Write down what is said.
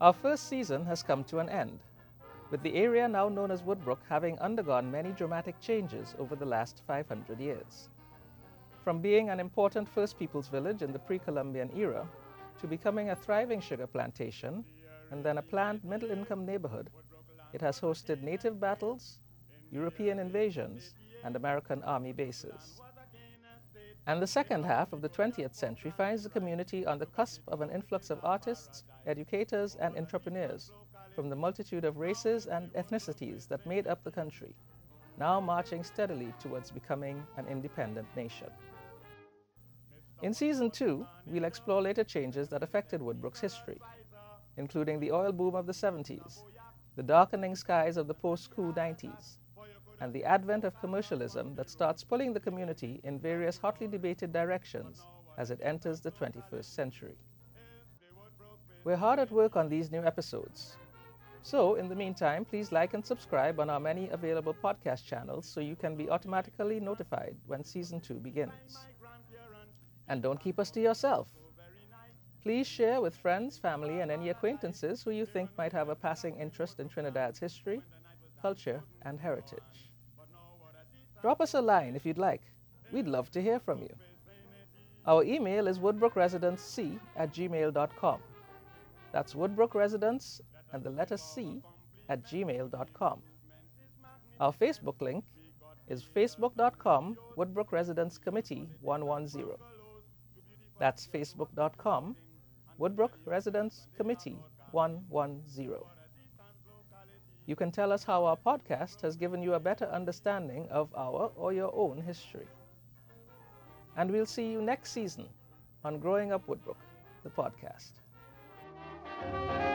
Our first season has come to an end, with the area now known as Woodbrook having undergone many dramatic changes over the last 500 years. From being an important First Peoples village in the pre Columbian era to becoming a thriving sugar plantation and then a planned middle income neighborhood, it has hosted native battles, European invasions, and American army bases. And the second half of the 20th century finds the community on the cusp of an influx of artists, educators, and entrepreneurs from the multitude of races and ethnicities that made up the country, now marching steadily towards becoming an independent nation. In season two, we'll explore later changes that affected Woodbrook's history, including the oil boom of the 70s, the darkening skies of the post coup 90s, and the advent of commercialism that starts pulling the community in various hotly debated directions as it enters the 21st century. We're hard at work on these new episodes. So, in the meantime, please like and subscribe on our many available podcast channels so you can be automatically notified when season 2 begins. And don't keep us to yourself. Please share with friends, family, and any acquaintances who you think might have a passing interest in Trinidad's history, culture, and heritage. Drop us a line if you'd like. We'd love to hear from you. Our email is woodbrookresidence.c at gmail.com. That's woodbrookresidence and the letter C at gmail.com. Our Facebook link is facebook.com Woodbrook Residents Committee 110. That's facebook.com Woodbrook Residents Committee 110. You can tell us how our podcast has given you a better understanding of our or your own history. And we'll see you next season on Growing Up Woodbrook, the podcast. Bye.